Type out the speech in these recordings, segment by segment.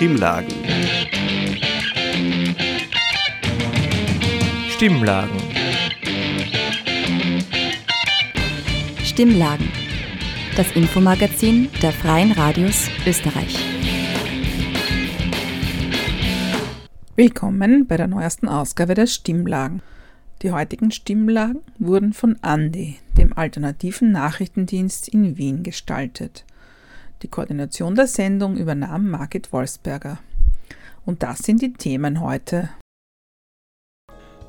Stimmlagen. Stimmlagen. Stimmlagen. Das Infomagazin der Freien Radios Österreich. Willkommen bei der neuesten Ausgabe der Stimmlagen. Die heutigen Stimmlagen wurden von Andi, dem alternativen Nachrichtendienst in Wien, gestaltet. Die Koordination der Sendung übernahm Margit Wolfsberger. Und das sind die Themen heute.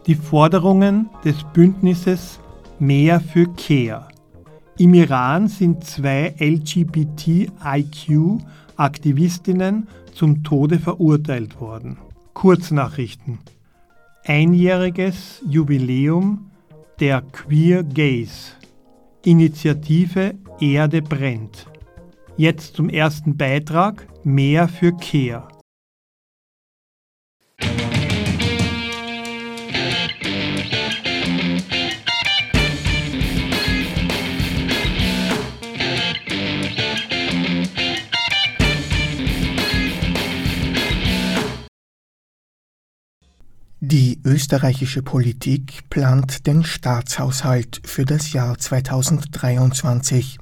Die Forderungen des Bündnisses Mehr für Care. Im Iran sind zwei LGBTIQ-Aktivistinnen zum Tode verurteilt worden. Kurznachrichten. Einjähriges Jubiläum der Queer Gays. Initiative Erde brennt. Jetzt zum ersten Beitrag Mehr für Care. Die österreichische Politik plant den Staatshaushalt für das Jahr 2023.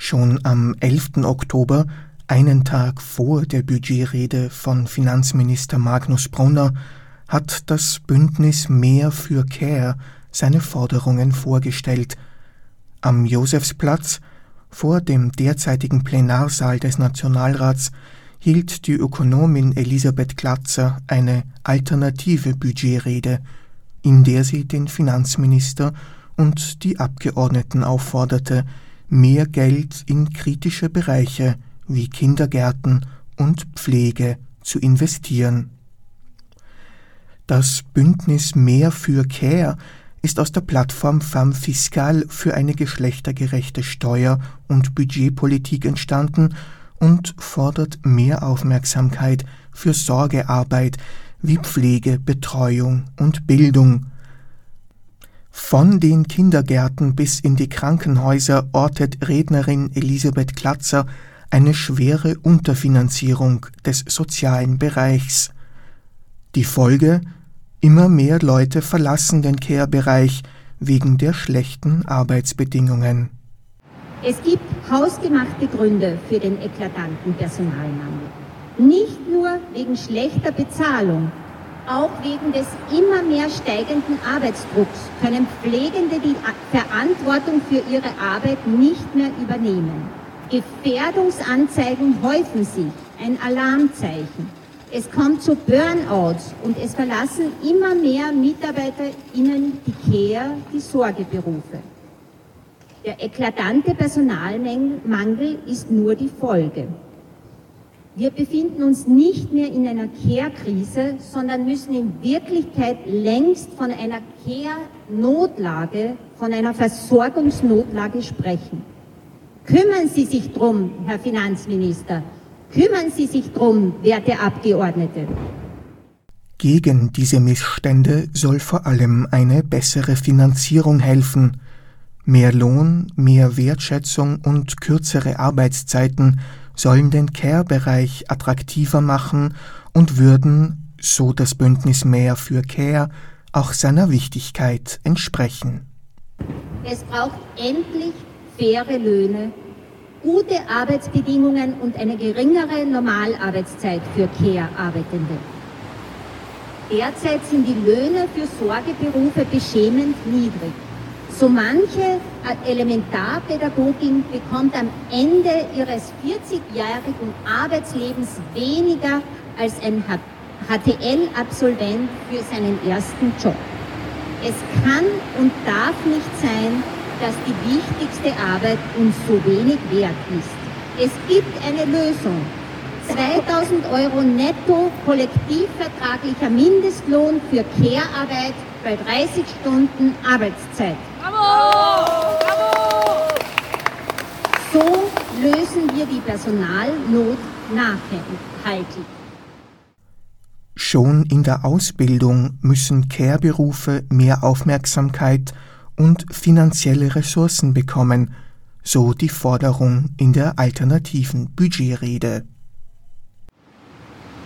Schon am 11. Oktober, einen Tag vor der Budgetrede von Finanzminister Magnus Brunner, hat das Bündnis Mehr für Care seine Forderungen vorgestellt. Am Josefsplatz, vor dem derzeitigen Plenarsaal des Nationalrats, hielt die Ökonomin Elisabeth Glatzer eine alternative Budgetrede, in der sie den Finanzminister und die Abgeordneten aufforderte, mehr Geld in kritische Bereiche wie Kindergärten und Pflege zu investieren. Das Bündnis Mehr für Care ist aus der Plattform Femme Fiscal für eine geschlechtergerechte Steuer- und Budgetpolitik entstanden und fordert mehr Aufmerksamkeit für Sorgearbeit wie Pflege, Betreuung und Bildung von den Kindergärten bis in die Krankenhäuser ortet Rednerin Elisabeth Klatzer eine schwere Unterfinanzierung des sozialen Bereichs. Die Folge Immer mehr Leute verlassen den Care-Bereich wegen der schlechten Arbeitsbedingungen. Es gibt hausgemachte Gründe für den eklatanten Personalmangel. Nicht nur wegen schlechter Bezahlung, auch wegen des immer mehr steigenden Arbeitsdrucks können Pflegende die Verantwortung für ihre Arbeit nicht mehr übernehmen. Gefährdungsanzeigen häufen sich, ein Alarmzeichen. Es kommt zu Burnouts und es verlassen immer mehr MitarbeiterInnen die Care, die Sorgeberufe. Der eklatante Personalmangel ist nur die Folge. Wir befinden uns nicht mehr in einer Care-Krise, sondern müssen in Wirklichkeit längst von einer Care-Notlage, von einer Versorgungsnotlage sprechen. Kümmern Sie sich drum, Herr Finanzminister. Kümmern Sie sich drum, werte Abgeordnete. Gegen diese Missstände soll vor allem eine bessere Finanzierung helfen. Mehr Lohn, mehr Wertschätzung und kürzere Arbeitszeiten sollen den Care-Bereich attraktiver machen und würden, so das Bündnis Mehr für Care, auch seiner Wichtigkeit entsprechen. Es braucht endlich faire Löhne, gute Arbeitsbedingungen und eine geringere Normalarbeitszeit für Care-Arbeitende. Derzeit sind die Löhne für Sorgeberufe beschämend niedrig. So manche Elementarpädagogin bekommt am Ende ihres 40-jährigen Arbeitslebens weniger als ein HTL-Absolvent für seinen ersten Job. Es kann und darf nicht sein, dass die wichtigste Arbeit uns so wenig wert ist. Es gibt eine Lösung. 2000 Euro netto kollektivvertraglicher Mindestlohn für Care-Arbeit bei 30 Stunden Arbeitszeit. Bravo! Bravo! So lösen wir die Personalnot nachhaltig. Schon in der Ausbildung müssen Care-Berufe mehr Aufmerksamkeit und finanzielle Ressourcen bekommen, so die Forderung in der alternativen Budgetrede.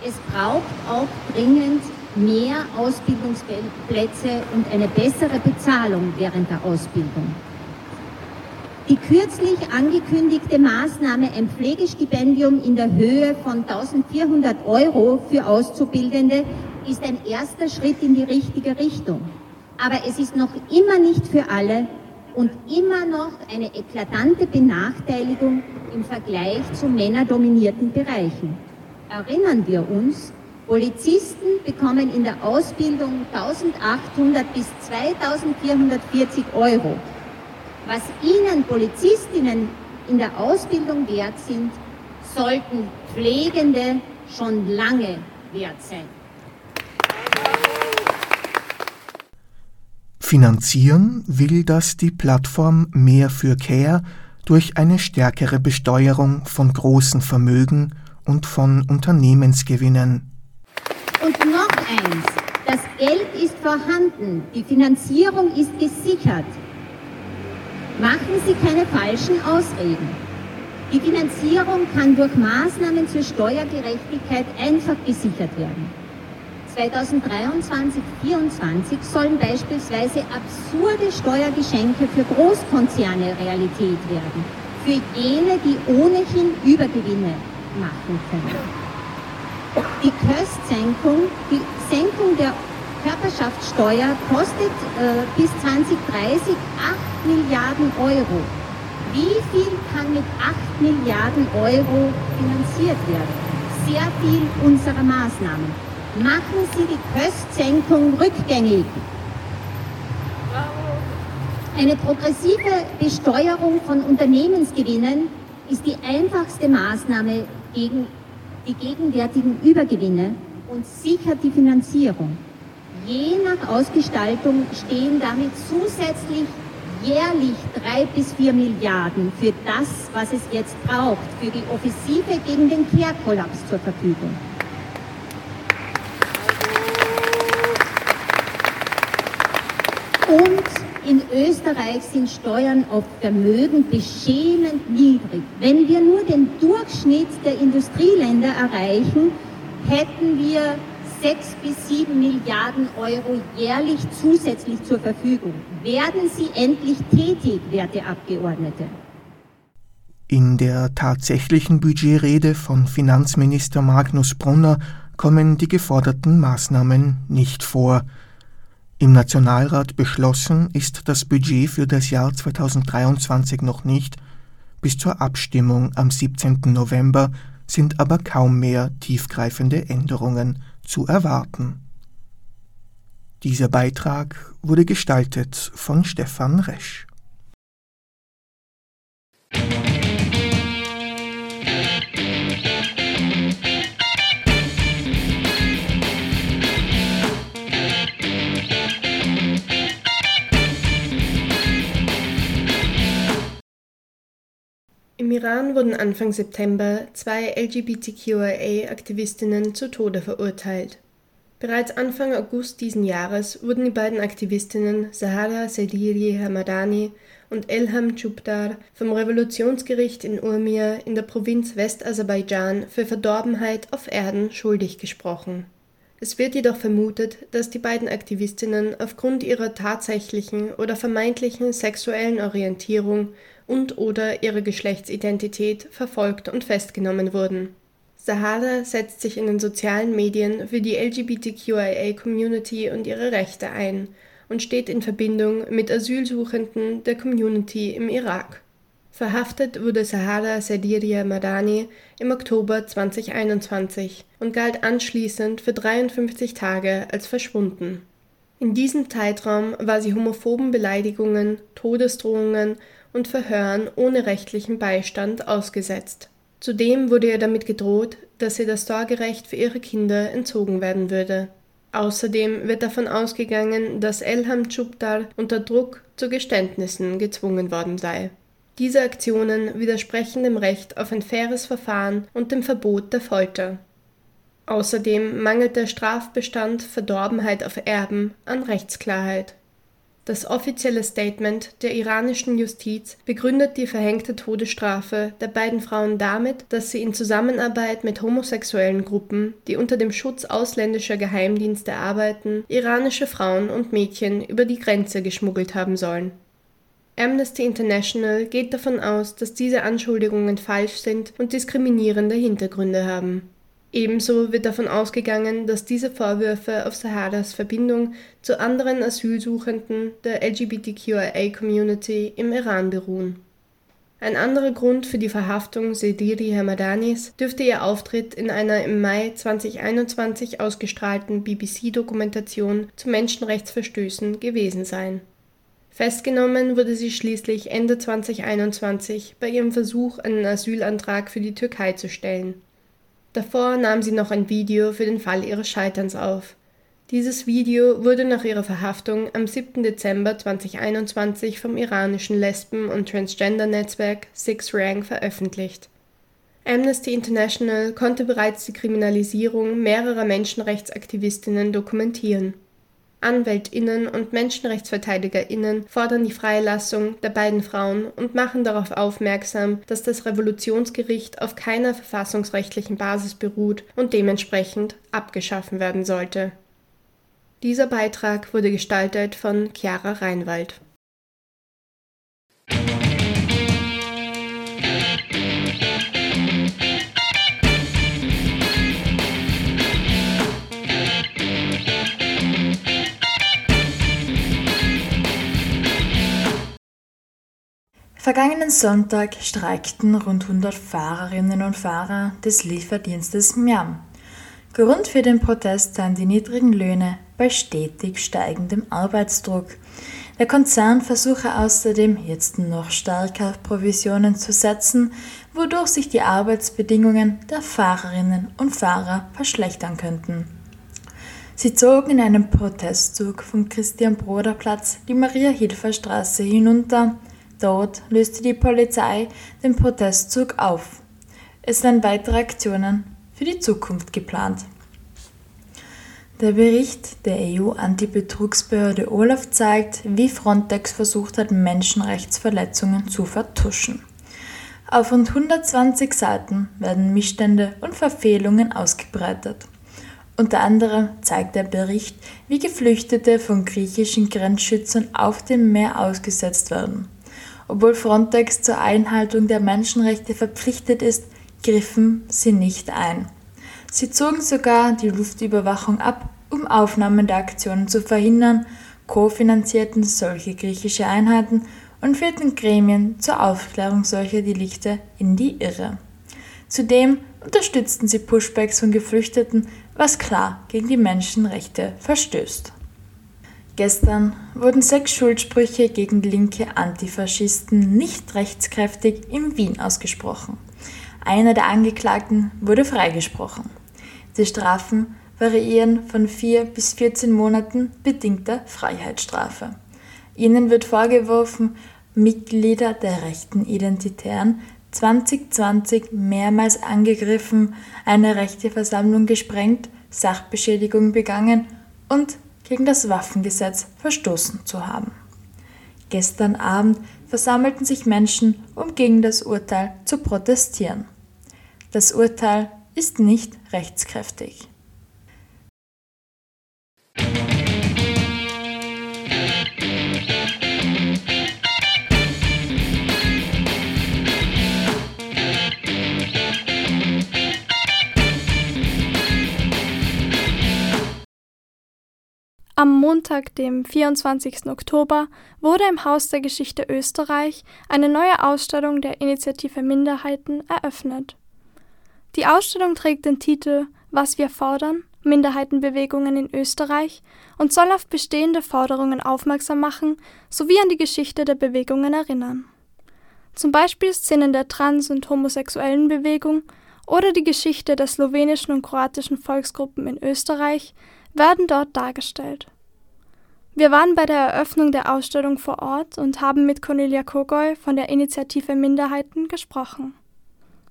Es braucht auch dringend mehr Ausbildungsplätze und eine bessere Bezahlung während der Ausbildung. Die kürzlich angekündigte Maßnahme, ein Pflegestipendium in der Höhe von 1400 Euro für Auszubildende, ist ein erster Schritt in die richtige Richtung. Aber es ist noch immer nicht für alle und immer noch eine eklatante Benachteiligung im Vergleich zu männerdominierten Bereichen. Erinnern wir uns, Polizisten bekommen in der Ausbildung 1800 bis 2440 Euro. Was Ihnen Polizistinnen in der Ausbildung wert sind, sollten Pflegende schon lange wert sein. Finanzieren will das die Plattform Mehr für Care durch eine stärkere Besteuerung von großen Vermögen und von Unternehmensgewinnen. Und noch eins, das Geld ist vorhanden, die Finanzierung ist gesichert. Machen Sie keine falschen Ausreden. Die Finanzierung kann durch Maßnahmen zur Steuergerechtigkeit einfach gesichert werden. 2023 2024 sollen beispielsweise absurde Steuergeschenke für Großkonzerne Realität werden. Für jene, die ohnehin Übergewinne machen können. Die Köstsenkung, die Senkung der Körperschaftssteuer kostet äh, bis 2030 8 Milliarden Euro. Wie viel kann mit 8 Milliarden Euro finanziert werden? Sehr viel unserer Maßnahmen. Machen Sie die Köstsenkung rückgängig. Eine progressive Besteuerung von Unternehmensgewinnen ist die einfachste Maßnahme gegen die gegenwärtigen Übergewinne und sichert die Finanzierung. Je nach Ausgestaltung stehen damit zusätzlich jährlich drei bis vier Milliarden für das, was es jetzt braucht, für die Offensive gegen den Care-Kollaps zur Verfügung. Und in Österreich sind Steuern auf Vermögen beschämend niedrig. Wenn wir nur den Durchschnitt der Industrieländer erreichen, hätten wir 6 bis 7 Milliarden Euro jährlich zusätzlich zur Verfügung. Werden Sie endlich tätig, werte Abgeordnete? In der tatsächlichen Budgetrede von Finanzminister Magnus Brunner kommen die geforderten Maßnahmen nicht vor. Im Nationalrat beschlossen ist das Budget für das Jahr 2023 noch nicht, bis zur Abstimmung am 17. November sind aber kaum mehr tiefgreifende Änderungen zu erwarten. Dieser Beitrag wurde gestaltet von Stefan Resch. Im Iran wurden Anfang September zwei LGBTQIA-Aktivistinnen zu Tode verurteilt. Bereits Anfang August diesen Jahres wurden die beiden Aktivistinnen Sahara Sediri Hamadani und Elham Chubdar vom Revolutionsgericht in Urmia in der Provinz Westaserbaidschan für Verdorbenheit auf Erden schuldig gesprochen. Es wird jedoch vermutet, dass die beiden Aktivistinnen aufgrund ihrer tatsächlichen oder vermeintlichen sexuellen Orientierung und/oder ihre Geschlechtsidentität verfolgt und festgenommen wurden. Sahara setzt sich in den sozialen Medien für die LGBTQIA-Community und ihre Rechte ein und steht in Verbindung mit Asylsuchenden der Community im Irak. Verhaftet wurde Sahara Sadiria Madani im Oktober 2021 und galt anschließend für 53 Tage als verschwunden. In diesem Zeitraum war sie homophoben Beleidigungen, Todesdrohungen und Verhören ohne rechtlichen Beistand ausgesetzt. Zudem wurde ihr damit gedroht, dass ihr das Sorgerecht für ihre Kinder entzogen werden würde. Außerdem wird davon ausgegangen, dass Elham Chubdar unter Druck zu Geständnissen gezwungen worden sei. Diese Aktionen widersprechen dem Recht auf ein faires Verfahren und dem Verbot der Folter. Außerdem mangelt der Strafbestand Verdorbenheit auf Erben an Rechtsklarheit. Das offizielle Statement der iranischen Justiz begründet die verhängte Todesstrafe der beiden Frauen damit, dass sie in Zusammenarbeit mit homosexuellen Gruppen, die unter dem Schutz ausländischer Geheimdienste arbeiten, iranische Frauen und Mädchen über die Grenze geschmuggelt haben sollen. Amnesty International geht davon aus, dass diese Anschuldigungen falsch sind und diskriminierende Hintergründe haben Ebenso wird davon ausgegangen, dass diese Vorwürfe auf Saharas Verbindung zu anderen Asylsuchenden der LGBTQIA-Community im Iran beruhen. Ein anderer Grund für die Verhaftung Sediri Hamadanis dürfte ihr Auftritt in einer im Mai 2021 ausgestrahlten BBC-Dokumentation zu Menschenrechtsverstößen gewesen sein. Festgenommen wurde sie schließlich Ende 2021 bei ihrem Versuch, einen Asylantrag für die Türkei zu stellen. Davor nahm sie noch ein Video für den Fall ihres Scheiterns auf. Dieses Video wurde nach ihrer Verhaftung am 7. Dezember 2021 vom iranischen Lesben- und Transgender-Netzwerk Six Rank veröffentlicht. Amnesty International konnte bereits die Kriminalisierung mehrerer Menschenrechtsaktivistinnen dokumentieren Anwältinnen und Menschenrechtsverteidigerinnen fordern die Freilassung der beiden Frauen und machen darauf aufmerksam, dass das Revolutionsgericht auf keiner verfassungsrechtlichen Basis beruht und dementsprechend abgeschaffen werden sollte. Dieser Beitrag wurde gestaltet von Chiara Reinwald. Vergangenen Sonntag streikten rund 100 Fahrerinnen und Fahrer des Lieferdienstes Miam. Grund für den Protest seien die niedrigen Löhne bei stetig steigendem Arbeitsdruck. Der Konzern versuche außerdem jetzt noch stärker Provisionen zu setzen, wodurch sich die Arbeitsbedingungen der Fahrerinnen und Fahrer verschlechtern könnten. Sie zogen in einem Protestzug vom Christian-Broder-Platz die Maria-Hilfer-Straße hinunter, Dort löste die Polizei den Protestzug auf. Es seien weitere Aktionen für die Zukunft geplant. Der Bericht der EU-Antibetrugsbehörde Olaf zeigt, wie Frontex versucht hat, Menschenrechtsverletzungen zu vertuschen. Auf rund 120 Seiten werden Missstände und Verfehlungen ausgebreitet. Unter anderem zeigt der Bericht, wie Geflüchtete von griechischen Grenzschützern auf dem Meer ausgesetzt werden. Obwohl Frontex zur Einhaltung der Menschenrechte verpflichtet ist, griffen sie nicht ein. Sie zogen sogar die Luftüberwachung ab, um Aufnahmen der Aktionen zu verhindern, kofinanzierten solche griechische Einheiten und führten Gremien zur Aufklärung solcher Delikte in die Irre. Zudem unterstützten sie Pushbacks von Geflüchteten, was klar gegen die Menschenrechte verstößt. Gestern wurden sechs Schuldsprüche gegen linke Antifaschisten nicht rechtskräftig in Wien ausgesprochen. Einer der Angeklagten wurde freigesprochen. Die Strafen variieren von vier bis 14 Monaten bedingter Freiheitsstrafe. Ihnen wird vorgeworfen, Mitglieder der rechten Identitären 2020 mehrmals angegriffen, eine rechte Versammlung gesprengt, Sachbeschädigung begangen und gegen das Waffengesetz verstoßen zu haben. Gestern Abend versammelten sich Menschen, um gegen das Urteil zu protestieren. Das Urteil ist nicht rechtskräftig. Am Montag, dem 24. Oktober, wurde im Haus der Geschichte Österreich eine neue Ausstellung der Initiative Minderheiten eröffnet. Die Ausstellung trägt den Titel Was wir fordern, Minderheitenbewegungen in Österreich und soll auf bestehende Forderungen aufmerksam machen sowie an die Geschichte der Bewegungen erinnern. Zum Beispiel Szenen der trans- und homosexuellen Bewegung oder die Geschichte der slowenischen und kroatischen Volksgruppen in Österreich werden dort dargestellt. Wir waren bei der Eröffnung der Ausstellung vor Ort und haben mit Cornelia Kogoy von der Initiative Minderheiten gesprochen.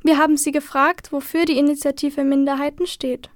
Wir haben sie gefragt, wofür die Initiative Minderheiten steht.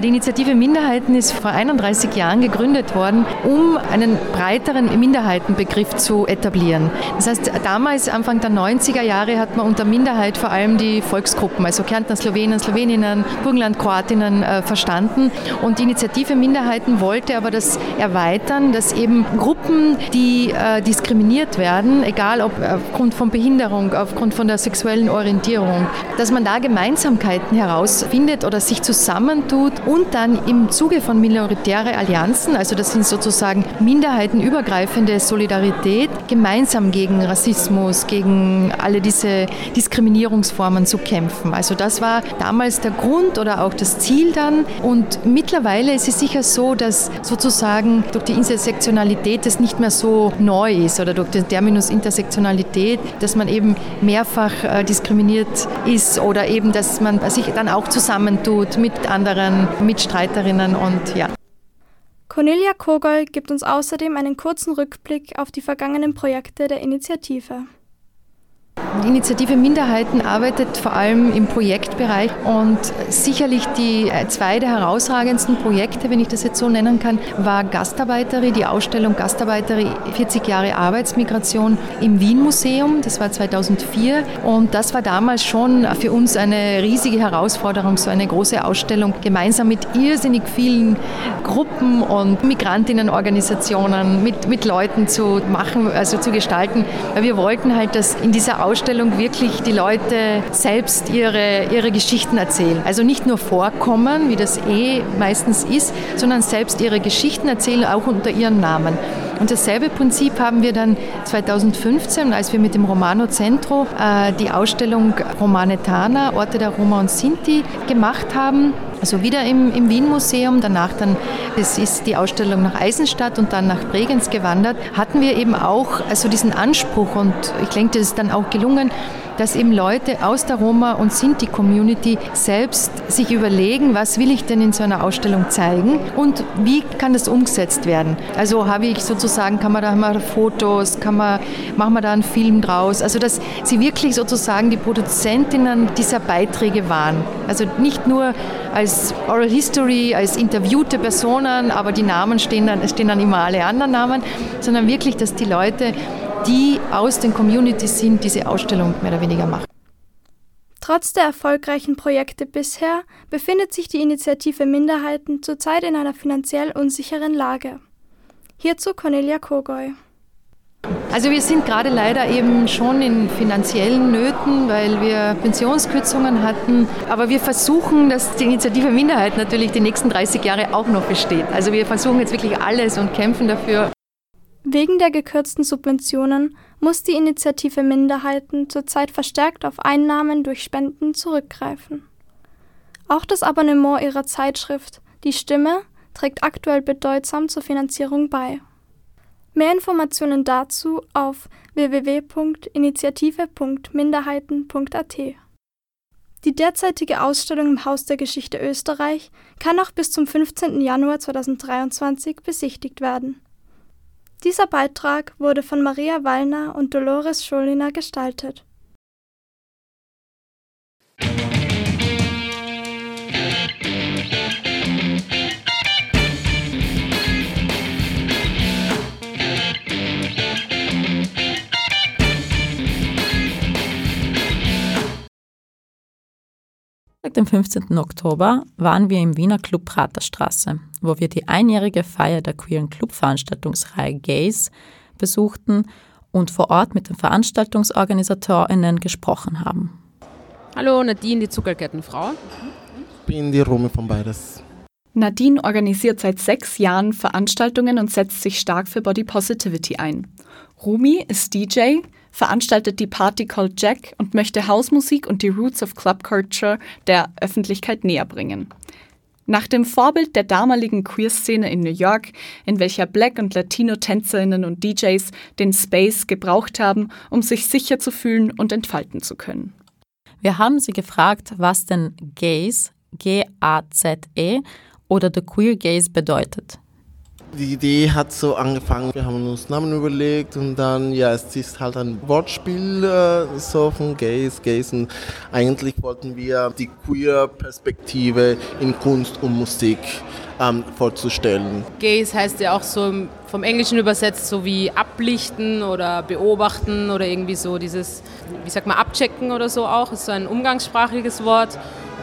Die Initiative Minderheiten ist vor 31 Jahren gegründet worden, um einen breiteren Minderheitenbegriff zu etablieren. Das heißt, damals, Anfang der 90er Jahre, hat man unter Minderheit vor allem die Volksgruppen, also Kärntner Slowenen, Sloweninnen, Burgenland Kroatinnen äh, verstanden. Und die Initiative Minderheiten wollte aber das erweitern, dass eben Gruppen, die äh, diskriminiert werden, egal ob aufgrund von Behinderung, aufgrund von der sexuellen Orientierung, dass man da Gemeinsamkeiten herausfindet oder sich zusammentut und dann im Zuge von minoritäre Allianzen, also das sind sozusagen minderheitenübergreifende Solidarität, gemeinsam gegen Rassismus, gegen alle diese Diskriminierungsformen zu kämpfen. Also das war damals der Grund oder auch das Ziel dann. Und mittlerweile ist es sicher so, dass sozusagen durch die Intersektionalität es nicht mehr so neu ist oder durch den Terminus Intersektionalität, dass man eben mehrfach äh, diskriminiert ist oder eben, dass man sich dann auch zusammentut mit anderen Mitstreiterinnen und ja. Cornelia Kogol gibt uns außerdem einen kurzen Rückblick auf die vergangenen Projekte der Initiative. Die Initiative Minderheiten arbeitet vor allem im Projektbereich und sicherlich die äh, zwei der herausragendsten Projekte, wenn ich das jetzt so nennen kann, war Gastarbeiterin, die Ausstellung Gastarbeiterin 40 Jahre Arbeitsmigration im Wien Museum. Das war 2004 und das war damals schon für uns eine riesige Herausforderung, so eine große Ausstellung gemeinsam mit irrsinnig vielen Gruppen und Migrantinnenorganisationen, mit, mit Leuten zu machen, also zu gestalten, weil wir wollten halt, dass in dieser Ausstellung wirklich die Leute selbst ihre, ihre Geschichten erzählen. Also nicht nur vorkommen, wie das eh meistens ist, sondern selbst ihre Geschichten erzählen, auch unter ihren Namen. Und dasselbe Prinzip haben wir dann 2015, als wir mit dem Romano Centro äh, die Ausstellung Romanetana, Orte der Roma und Sinti, gemacht haben. Also wieder im, im Wien-Museum, danach dann, das ist die Ausstellung nach Eisenstadt und dann nach Bregenz gewandert, hatten wir eben auch also diesen Anspruch und ich denke, das ist dann auch gelungen, dass eben Leute aus der Roma- und Sinti-Community selbst sich überlegen, was will ich denn in so einer Ausstellung zeigen und wie kann das umgesetzt werden. Also habe ich sozusagen, kann man da mal Fotos, kann man, machen wir da einen Film draus. Also dass sie wirklich sozusagen die Produzentinnen dieser Beiträge waren. Also nicht nur als Oral History, als interviewte Personen, aber die Namen stehen dann, stehen dann immer alle anderen Namen, sondern wirklich, dass die Leute die aus den Communities sind, diese Ausstellung mehr oder weniger machen. Trotz der erfolgreichen Projekte bisher befindet sich die Initiative Minderheiten zurzeit in einer finanziell unsicheren Lage. Hierzu Cornelia Kogoy. Also wir sind gerade leider eben schon in finanziellen Nöten, weil wir Pensionskürzungen hatten. Aber wir versuchen, dass die Initiative Minderheit natürlich die nächsten 30 Jahre auch noch besteht. Also wir versuchen jetzt wirklich alles und kämpfen dafür. Wegen der gekürzten Subventionen muss die Initiative Minderheiten zurzeit verstärkt auf Einnahmen durch Spenden zurückgreifen. Auch das Abonnement ihrer Zeitschrift Die Stimme trägt aktuell bedeutsam zur Finanzierung bei. Mehr Informationen dazu auf www.initiative.minderheiten.at. Die derzeitige Ausstellung im Haus der Geschichte Österreich kann auch bis zum 15. Januar 2023 besichtigt werden. Dieser Beitrag wurde von Maria Wallner und Dolores Scholiner gestaltet. Am 15. Oktober waren wir im Wiener Club Praterstraße, wo wir die einjährige Feier der queeren Clubveranstaltungsreihe Gays besuchten und vor Ort mit den VeranstaltungsorganisatorInnen gesprochen haben. Hallo, Nadine, die Zuckerkettenfrau. Ich bin die Rome von Beides. Nadine organisiert seit sechs Jahren Veranstaltungen und setzt sich stark für Body Positivity ein. Rumi ist DJ, veranstaltet die Party Called Jack und möchte Hausmusik und die Roots of Club Culture der Öffentlichkeit näher bringen. Nach dem Vorbild der damaligen Queer-Szene in New York, in welcher Black- und Latino-Tänzerinnen und DJs den Space gebraucht haben, um sich sicher zu fühlen und entfalten zu können. Wir haben sie gefragt, was denn Gays, G-A-Z-E, oder The Queer Gays bedeutet. Die Idee hat so angefangen, wir haben uns Namen überlegt und dann, ja, es ist halt ein Wortspiel äh, so von Gays, Gays und eigentlich wollten wir die Queer-Perspektive in Kunst und Musik ähm, vorzustellen. Gays heißt ja auch so vom Englischen übersetzt so wie ablichten oder beobachten oder irgendwie so dieses, wie sagt man, abchecken oder so auch, ist so ein umgangssprachliches Wort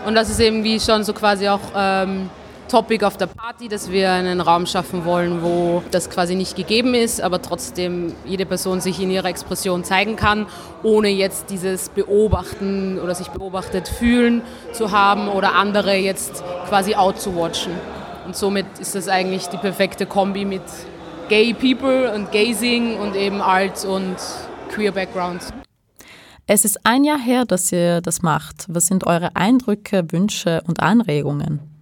und das ist irgendwie schon so quasi auch ähm, Topic auf der Party, dass wir einen Raum schaffen wollen, wo das quasi nicht gegeben ist, aber trotzdem jede Person sich in ihrer Expression zeigen kann, ohne jetzt dieses Beobachten oder sich beobachtet fühlen zu haben oder andere jetzt quasi out zu watchen. Und somit ist das eigentlich die perfekte Kombi mit Gay People und Gazing und eben Art und Queer Background. Es ist ein Jahr her, dass ihr das macht. Was sind eure Eindrücke, Wünsche und Anregungen?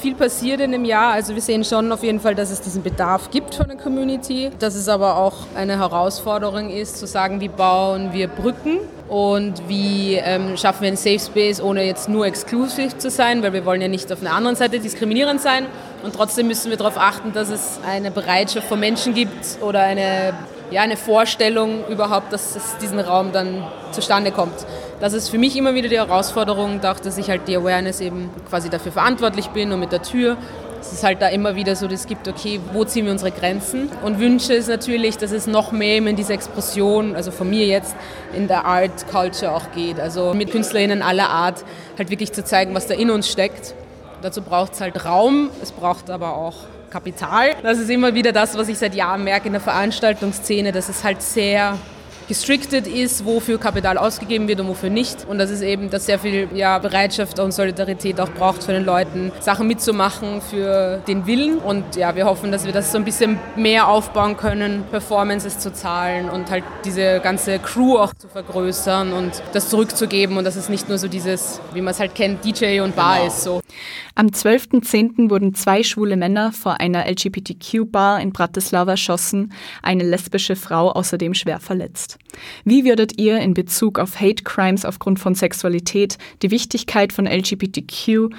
Viel passiert in dem Jahr. Also wir sehen schon auf jeden Fall, dass es diesen Bedarf gibt von der Community. Dass es aber auch eine Herausforderung ist, zu sagen, wie bauen wir Brücken und wie ähm, schaffen wir einen Safe Space, ohne jetzt nur exklusiv zu sein, weil wir wollen ja nicht auf einer anderen Seite diskriminierend sein. Und trotzdem müssen wir darauf achten, dass es eine Bereitschaft von Menschen gibt oder eine, ja, eine Vorstellung überhaupt, dass es diesen Raum dann zustande kommt das ist für mich immer wieder die Herausforderung, dadurch, dass ich halt die Awareness eben quasi dafür verantwortlich bin und mit der Tür. Es ist halt da immer wieder so, dass es gibt, okay, wo ziehen wir unsere Grenzen? Und Wünsche ist natürlich, dass es noch mehr in diese Explosion, also von mir jetzt, in der Art Culture auch geht. Also mit KünstlerInnen aller Art halt wirklich zu zeigen, was da in uns steckt. Dazu braucht es halt Raum, es braucht aber auch Kapital. Das ist immer wieder das, was ich seit Jahren merke in der Veranstaltungsszene, dass es halt sehr gestricted ist, wofür Kapital ausgegeben wird und wofür nicht. Und das ist eben, dass sehr viel ja, Bereitschaft und Solidarität auch braucht von den Leuten, Sachen mitzumachen für den Willen. Und ja, wir hoffen, dass wir das so ein bisschen mehr aufbauen können, Performances zu zahlen und halt diese ganze Crew auch zu vergrößern und das zurückzugeben und dass es nicht nur so dieses, wie man es halt kennt, DJ und Bar genau. ist. So. Am 12.10. wurden zwei schwule Männer vor einer LGBTQ-Bar in Bratislava erschossen, eine lesbische Frau außerdem schwer verletzt. Wie würdet ihr in Bezug auf Hate Crimes aufgrund von Sexualität die Wichtigkeit von LGBTQ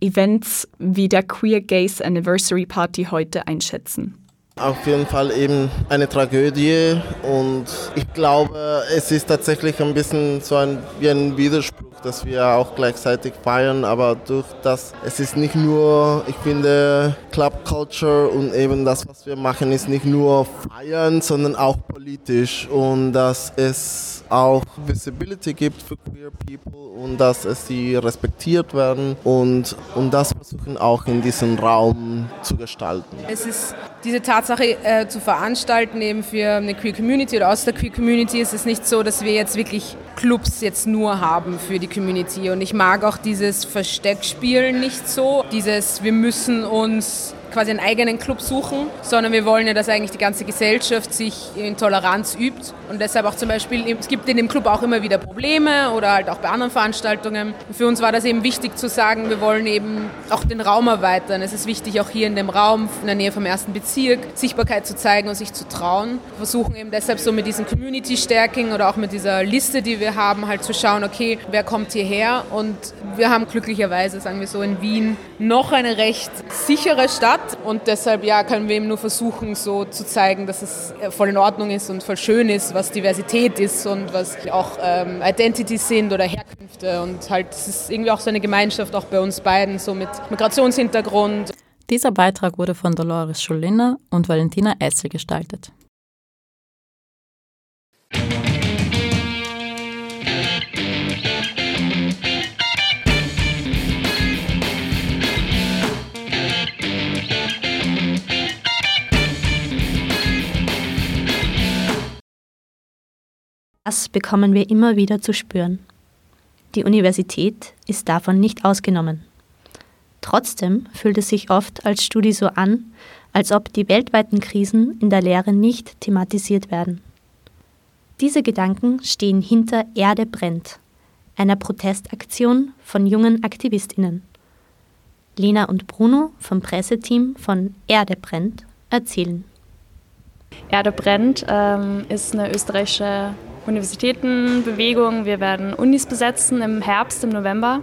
Events wie der Queer Gays Anniversary Party heute einschätzen? Auf jeden Fall eben eine Tragödie und ich glaube, es ist tatsächlich ein bisschen so ein, wie ein Widerspruch, dass wir auch gleichzeitig feiern, aber durch das, es ist nicht nur, ich finde, Club Culture und eben das, was wir machen, ist nicht nur feiern, sondern auch politisch und dass es auch Visibility gibt für queer people und dass es sie respektiert werden und, und das versuchen auch in diesem Raum zu gestalten. Es ist diese Tatsache äh, zu veranstalten eben für eine Queer Community oder aus der Queer Community ist es nicht so, dass wir jetzt wirklich Clubs jetzt nur haben für die Community und ich mag auch dieses Versteckspielen nicht so, dieses wir müssen uns quasi einen eigenen Club suchen, sondern wir wollen ja, dass eigentlich die ganze Gesellschaft sich in Toleranz übt und deshalb auch zum Beispiel, es gibt in dem Club auch immer wieder Probleme oder halt auch bei anderen Veranstaltungen. Für uns war das eben wichtig zu sagen, wir wollen eben auch den Raum erweitern. Es ist wichtig, auch hier in dem Raum, in der Nähe vom ersten Bezirk, Sichtbarkeit zu zeigen und sich zu trauen. Wir versuchen eben deshalb so mit diesem Community Stärking oder auch mit dieser Liste, die wir haben, halt zu schauen, okay, wer kommt hierher und wir haben glücklicherweise, sagen wir so, in Wien noch eine recht sichere Stadt und deshalb ja, können wir eben nur versuchen, so zu zeigen, dass es äh, voll in Ordnung ist und voll schön ist, was Diversität ist und was auch ähm, Identities sind oder Herkünfte. Und halt, es ist irgendwie auch so eine Gemeinschaft, auch bei uns beiden, so mit Migrationshintergrund. Dieser Beitrag wurde von Dolores Schuliner und Valentina Essel gestaltet. Das bekommen wir immer wieder zu spüren. Die Universität ist davon nicht ausgenommen. Trotzdem fühlt es sich oft als Studie so an, als ob die weltweiten Krisen in der Lehre nicht thematisiert werden. Diese Gedanken stehen hinter Erde brennt, einer Protestaktion von jungen Aktivistinnen. Lena und Bruno vom Presseteam von Erde brennt erzählen. Erde brennt ähm, ist eine österreichische Universitätenbewegung. Wir werden Unis besetzen im Herbst, im November.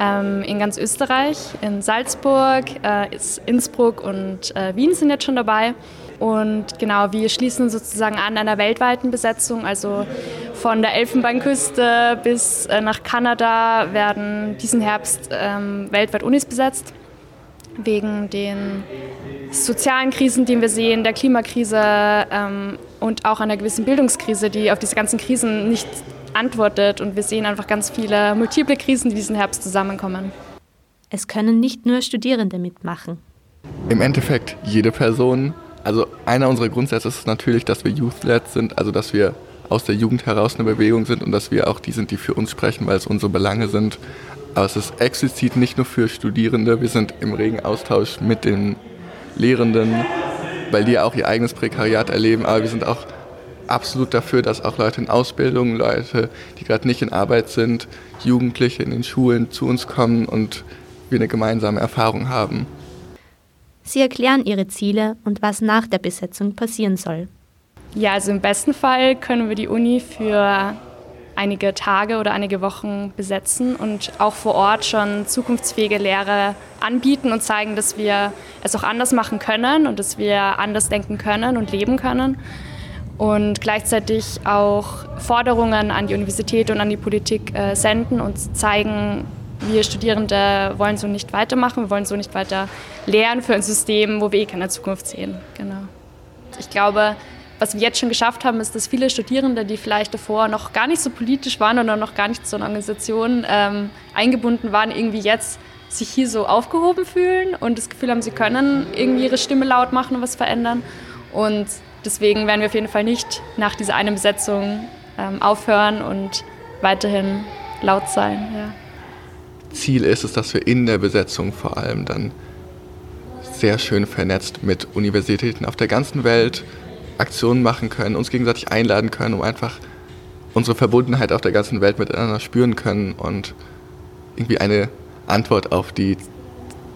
ähm, in ganz Österreich, in Salzburg, äh, Innsbruck und äh, Wien sind jetzt schon dabei. Und genau, wir schließen sozusagen an einer weltweiten Besetzung, also von der Elfenbeinküste bis äh, nach Kanada werden diesen Herbst ähm, weltweit Unis besetzt, wegen den sozialen Krisen, die wir sehen, der Klimakrise ähm, und auch einer gewissen Bildungskrise, die auf diese ganzen Krisen nicht antwortet. Und wir sehen einfach ganz viele multiple Krisen, die diesen Herbst zusammenkommen. Es können nicht nur Studierende mitmachen. Im Endeffekt jede Person. Also einer unserer Grundsätze ist natürlich, dass wir Youth-led sind, also dass wir aus der Jugend heraus eine Bewegung sind und dass wir auch die sind, die für uns sprechen, weil es unsere Belange sind. Aber es ist explizit nicht nur für Studierende, wir sind im regen Austausch mit den Lehrenden, weil die auch ihr eigenes Prekariat erleben, aber wir sind auch absolut dafür, dass auch Leute in Ausbildung, Leute, die gerade nicht in Arbeit sind, Jugendliche in den Schulen zu uns kommen und wir eine gemeinsame Erfahrung haben. Sie erklären ihre Ziele und was nach der Besetzung passieren soll. Ja, also im besten Fall können wir die Uni für einige Tage oder einige Wochen besetzen und auch vor Ort schon zukunftsfähige Lehre anbieten und zeigen, dass wir es auch anders machen können und dass wir anders denken können und leben können und gleichzeitig auch Forderungen an die Universität und an die Politik äh, senden und zeigen, wir Studierende wollen so nicht weitermachen, wir wollen so nicht weiter lehren für ein System, wo wir eh keine Zukunft sehen. Genau. Ich glaube, was wir jetzt schon geschafft haben, ist, dass viele Studierende, die vielleicht davor noch gar nicht so politisch waren oder noch gar nicht zu einer Organisation ähm, eingebunden waren, irgendwie jetzt sich hier so aufgehoben fühlen und das Gefühl haben, sie können irgendwie ihre Stimme laut machen und was verändern. Und Deswegen werden wir auf jeden Fall nicht nach dieser einen Besetzung ähm, aufhören und weiterhin laut sein. Ja. Ziel ist es, dass wir in der Besetzung vor allem dann sehr schön vernetzt mit Universitäten auf der ganzen Welt Aktionen machen können, uns gegenseitig einladen können, um einfach unsere Verbundenheit auf der ganzen Welt miteinander spüren können und irgendwie eine Antwort auf die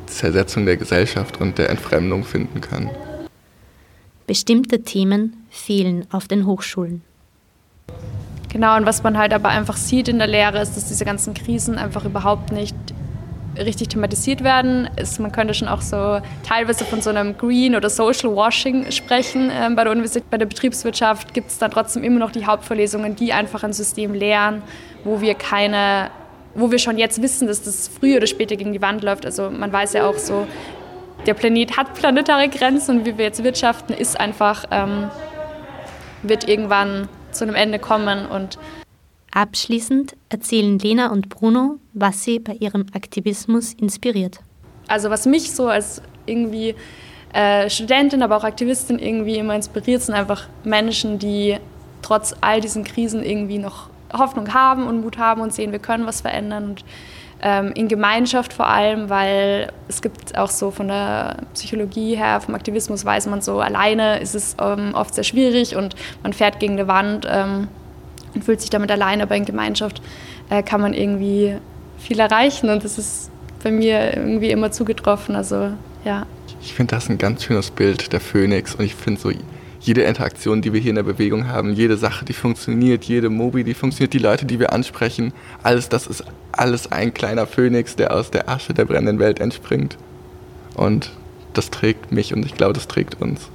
Zersetzung der Gesellschaft und der Entfremdung finden können. Bestimmte Themen fehlen auf den Hochschulen. Genau, und was man halt aber einfach sieht in der Lehre, ist, dass diese ganzen Krisen einfach überhaupt nicht richtig thematisiert werden. Ist, man könnte schon auch so teilweise von so einem Green oder Social Washing sprechen. Ähm, bei der Universität, bei der Betriebswirtschaft gibt es dann trotzdem immer noch die Hauptvorlesungen, die einfach ein System lehren, wo wir keine wo wir schon jetzt wissen, dass das früher oder später gegen die Wand läuft. Also man weiß ja auch so, der Planet hat planetare Grenzen und wie wir jetzt wirtschaften, ist einfach, ähm, wird irgendwann zu einem Ende kommen. Und Abschließend erzählen Lena und Bruno, was sie bei ihrem Aktivismus inspiriert. Also was mich so als irgendwie äh, Studentin, aber auch Aktivistin irgendwie immer inspiriert, sind einfach Menschen, die trotz all diesen Krisen irgendwie noch Hoffnung haben und Mut haben und sehen, wir können was verändern. Und ähm, in Gemeinschaft vor allem, weil es gibt auch so von der Psychologie her, vom Aktivismus weiß man so, alleine ist es ähm, oft sehr schwierig und man fährt gegen eine Wand ähm, und fühlt sich damit alleine, aber in Gemeinschaft äh, kann man irgendwie viel erreichen und das ist bei mir irgendwie immer zugetroffen, also ja. Ich finde das ein ganz schönes Bild der Phönix und ich finde so jede Interaktion, die wir hier in der Bewegung haben, jede Sache, die funktioniert, jede Mobi, die funktioniert, die Leute, die wir ansprechen, alles das ist alles ein kleiner Phönix, der aus der Asche der brennenden Welt entspringt. Und das trägt mich und ich glaube, das trägt uns.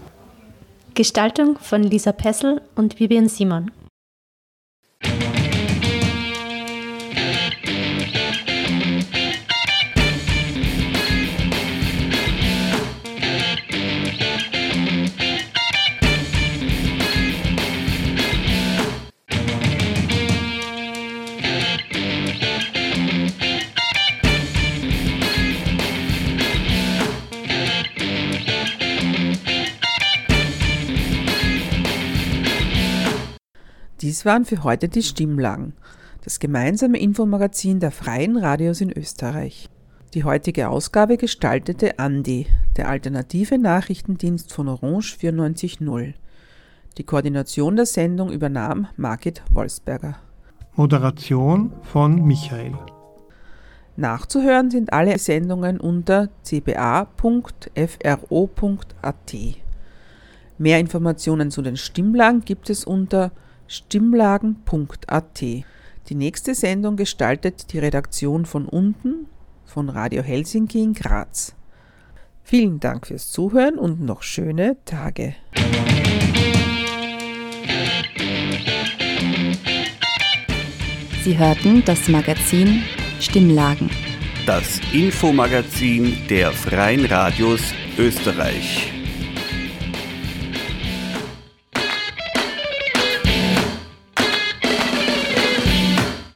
Gestaltung von Lisa Pessel und Vivian Simon. Dies waren für heute die Stimmlagen, das gemeinsame Infomagazin der freien Radios in Österreich. Die heutige Ausgabe gestaltete Andi, der alternative Nachrichtendienst von Orange 94.0. Die Koordination der Sendung übernahm Margit Wolfsberger. Moderation von Michael. Nachzuhören sind alle Sendungen unter cba.fro.at. Mehr Informationen zu den Stimmlagen gibt es unter stimmlagen.at. Die nächste Sendung gestaltet die Redaktion von unten von Radio Helsinki in Graz. Vielen Dank fürs Zuhören und noch schöne Tage. Sie hörten das Magazin Stimmlagen. Das Infomagazin der Freien Radios Österreich.